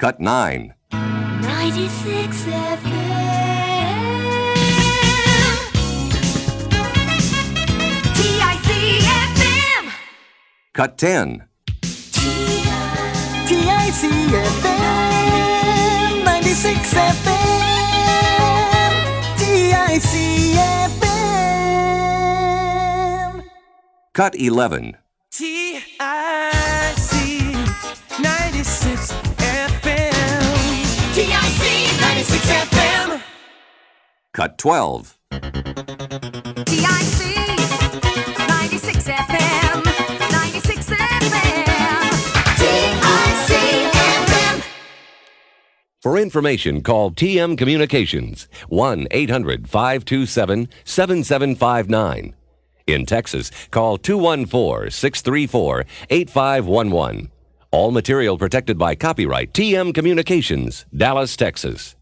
Cut 9. 96 FM. T-I-C-F-M. Cut 10. T-I-C-F-M. 96 FM. T-I-C-F-M. Cut 11. T-I-C-F-M. Cut 12. TIC 96 FM 96 FM TIC For information, call TM Communications 1 800 527 7759. In Texas, call 214 634 8511. All material protected by copyright TM Communications, Dallas, Texas.